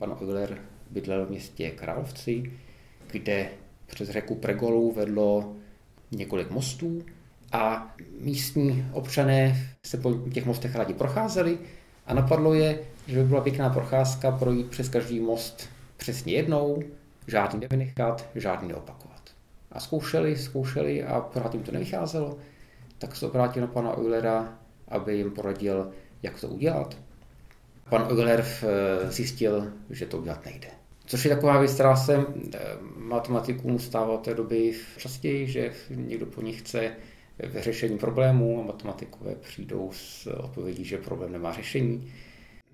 Pan Euler bydlel v městě Královci, kde přes řeku Pregolu vedlo několik mostů a místní občané se po těch mostech rádi procházeli a napadlo je, že by byla pěkná procházka projít přes každý most přesně jednou, žádný nevynechat, žádný neopakovat. A zkoušeli, zkoušeli a pořád jim to nevycházelo, tak se obrátili na pana Eulera, aby jim poradil, jak to udělat. Pan Euler eh, zjistil, že to udělat nejde. Což je taková věc, která se eh, matematikům stává té doby častěji, že někdo po nich chce vyřešení problémů a matematikové přijdou s odpovědí, že problém nemá řešení.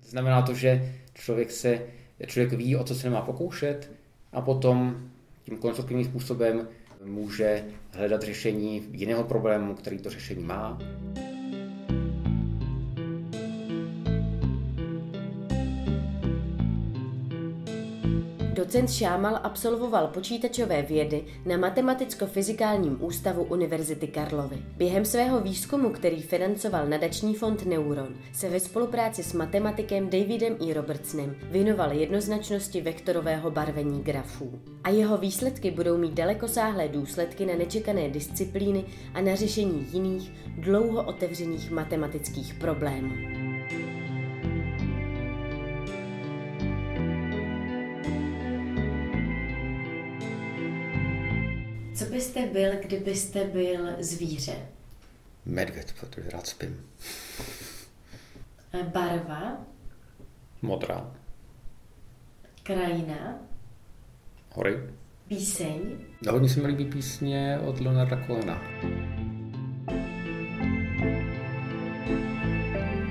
Znamená to, že člověk, se, člověk ví, o co se nemá pokoušet a potom tím konstruktivním způsobem může hledat řešení jiného problému, který to řešení má. Docent Šámal absolvoval počítačové vědy na Matematicko-fyzikálním ústavu Univerzity Karlovy. Během svého výzkumu, který financoval nadační fond Neuron, se ve spolupráci s matematikem Davidem E. Robertsonem věnoval jednoznačnosti vektorového barvení grafů. A jeho výsledky budou mít dalekosáhlé důsledky na nečekané disciplíny a na řešení jiných, dlouho otevřených matematických problémů. Byste byl, kdybyste byl zvíře? Medvěd, protože rád spím. Barva? Modrá. Krajina? Hory. Píseň? No, hodně se mi líbí písně od Leonarda Cohena.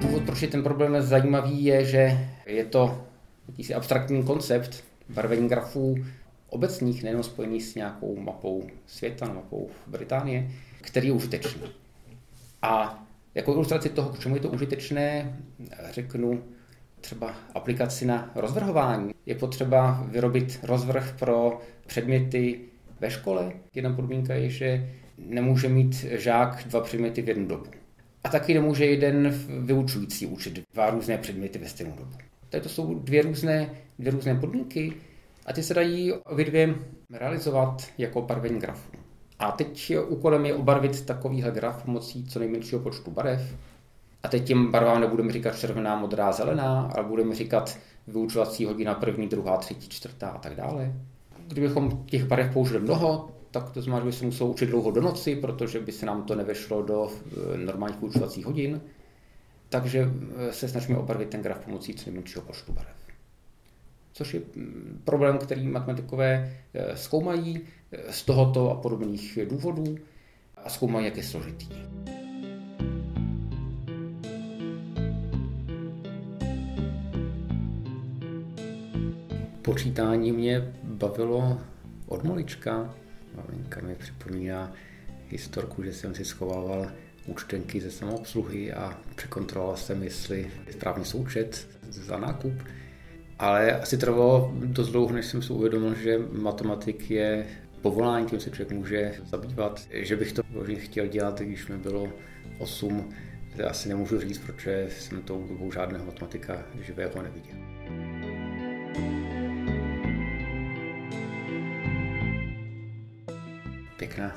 Důvod, proč je ten problém zajímavý, je, že je to jakýsi abstraktní koncept barvení grafů obecných, nejenom spojených s nějakou mapou světa, mapou Británie, který je užitečný. A jako ilustraci toho, k čemu je to užitečné, řeknu třeba aplikaci na rozvrhování. Je potřeba vyrobit rozvrh pro předměty ve škole. Jedna podmínka je, že nemůže mít žák dva předměty v jednu dobu. A taky nemůže jeden vyučující učit dva různé předměty ve stejnou dobu. to jsou dvě různé, dvě různé podmínky a ty se dají obě dvě realizovat jako barvení grafů. A teď úkolem je obarvit takovýhle graf pomocí co nejmenšího počtu barev. A teď těm barvám nebudeme říkat červená, modrá, zelená, ale budeme říkat vyučovací hodina první, druhá, třetí, čtvrtá a tak dále. Kdybychom těch barev použili mnoho, tak to znamená, že by se muselo učit dlouho do noci, protože by se nám to nevešlo do eh, normálních vyučovacích hodin. Takže eh, se snažíme obarvit ten graf pomocí co nejmenšího počtu barev což je mm, problém, který matematikové eh, zkoumají eh, z tohoto a podobných důvodů a zkoumají, jak je složitý. Počítání mě bavilo od malička. Maminka mi připomíná historku, že jsem si schovával účtenky ze samoobsluhy a překontroloval jsem, jestli je správný součet za nákup. Ale asi trvalo dost dlouho, než jsem si uvědomil, že matematik je povolání, tím se člověk může zabývat. Že bych to chtěl dělat, když mi bylo 8, to asi nemůžu říct, protože jsem tou dobou žádného matematika živého neviděl. Pěkná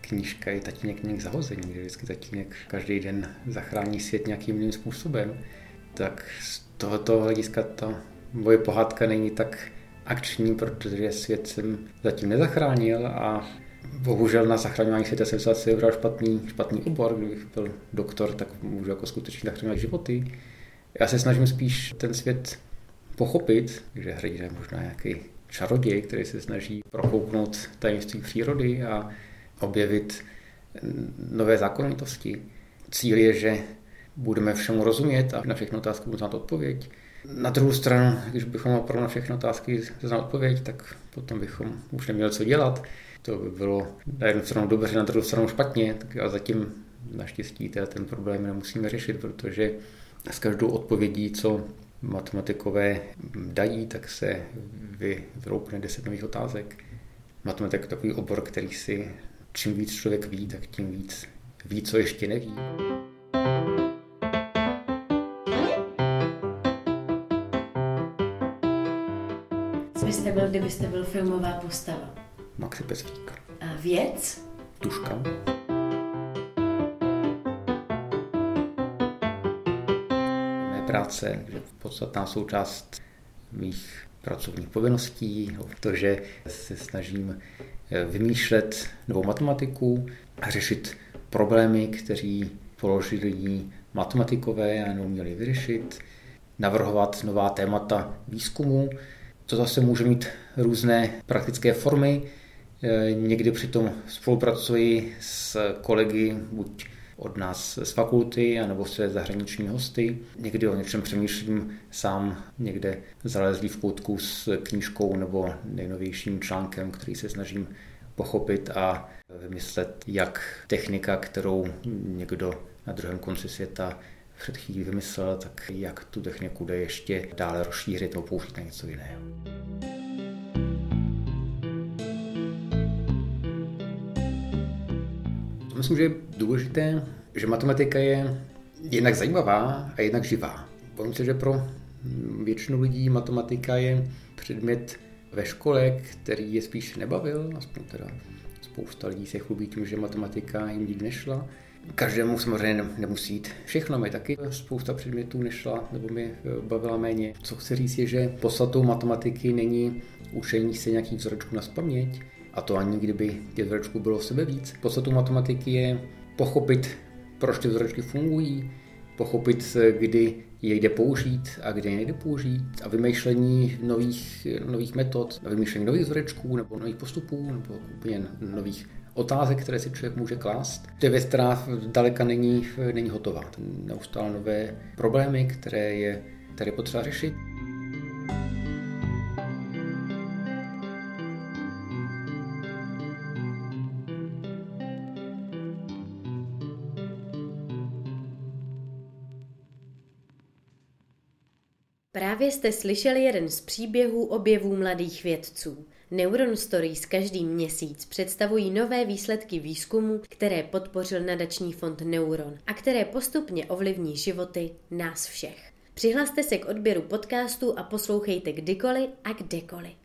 knížka je Tatínek nějak zahození, kde vždycky tatínek každý den zachrání svět nějakým jiným způsobem. Tak z tohoto hlediska to moje pohádka není tak akční, protože svět jsem zatím nezachránil a bohužel na zachraňování světa jsem se asi vybral špatný, špatný obor, kdybych byl doktor, tak můžu jako skutečně zachraňovat životy. Já se snažím spíš ten svět pochopit, že hrdina je možná nějaký čaroděj, který se snaží prokouknout tajemství přírody a objevit nové zákonitosti. Cíl je, že budeme všemu rozumět a na všechno otázky budeme znát odpověď. Na druhou stranu, když bychom opravdu na všechny otázky znal odpověď, tak potom bychom už neměli co dělat. To by bylo na jednu stranu dobře, na druhou stranu špatně, tak a zatím naštěstí teda ten problém nemusíme řešit, protože s každou odpovědí, co matematikové dají, tak se vyvroupne deset nových otázek. Matematika je takový obor, který si čím víc člověk ví, tak tím víc ví, co ještě neví. Byste byl, kdybyste byl filmová postava? Maxi Pestík. A věc? Tuška. Mé práce, že podstatná součást mých pracovních povinností, to, že se snažím eh, vymýšlet novou matematiku a řešit problémy, kteří položili matematikové a neuměli vyřešit, navrhovat nová témata výzkumu. To zase může mít různé praktické formy. Eh, někdy přitom spolupracuji s kolegy buď od nás z fakulty, anebo se zahraniční hosty. Někdy o něčem přemýšlím sám někde zalezlý v koutku s knížkou nebo nejnovějším článkem, který se snažím pochopit a vymyslet, jak technika, kterou někdo na druhém konci světa před chvílí vymyslel, tak jak tu techniku jde ještě dále rozšířit nebo použít na něco jiného. Myslím, že je důležité, že matematika je jednak zajímavá a jednak živá. Myslím si, že pro většinu lidí matematika je předmět ve škole, který je spíš nebavil, aspoň teda spousta lidí se chlubí tím, že matematika jim nikdy nešla. Každému samozřejmě nemusí jít všechno, mi taky spousta předmětů nešla nebo mi bavila méně. Co chci říct je, že podstatou matematiky není učení se nějakých vzorečků na spaměť, a to ani kdyby těch vzorečků bylo v sebe víc. Podstatou matematiky je pochopit, proč ty vzorečky fungují, pochopit, kdy je jde použít a kdy je nejde použít a vymýšlení nových, nových metod, vymýšlení nových vzorečků nebo nových postupů nebo úplně nových otázek, které si člověk může klást. To je věc, která daleka není, není hotová. Neustále nové problémy, které je, které je potřeba řešit. Právě jste slyšeli jeden z příběhů objevů mladých vědců. Neuron Stories každý měsíc představují nové výsledky výzkumu, které podpořil nadační fond Neuron a které postupně ovlivní životy nás všech. Přihlaste se k odběru podcastu a poslouchejte kdykoliv a kdekoliv.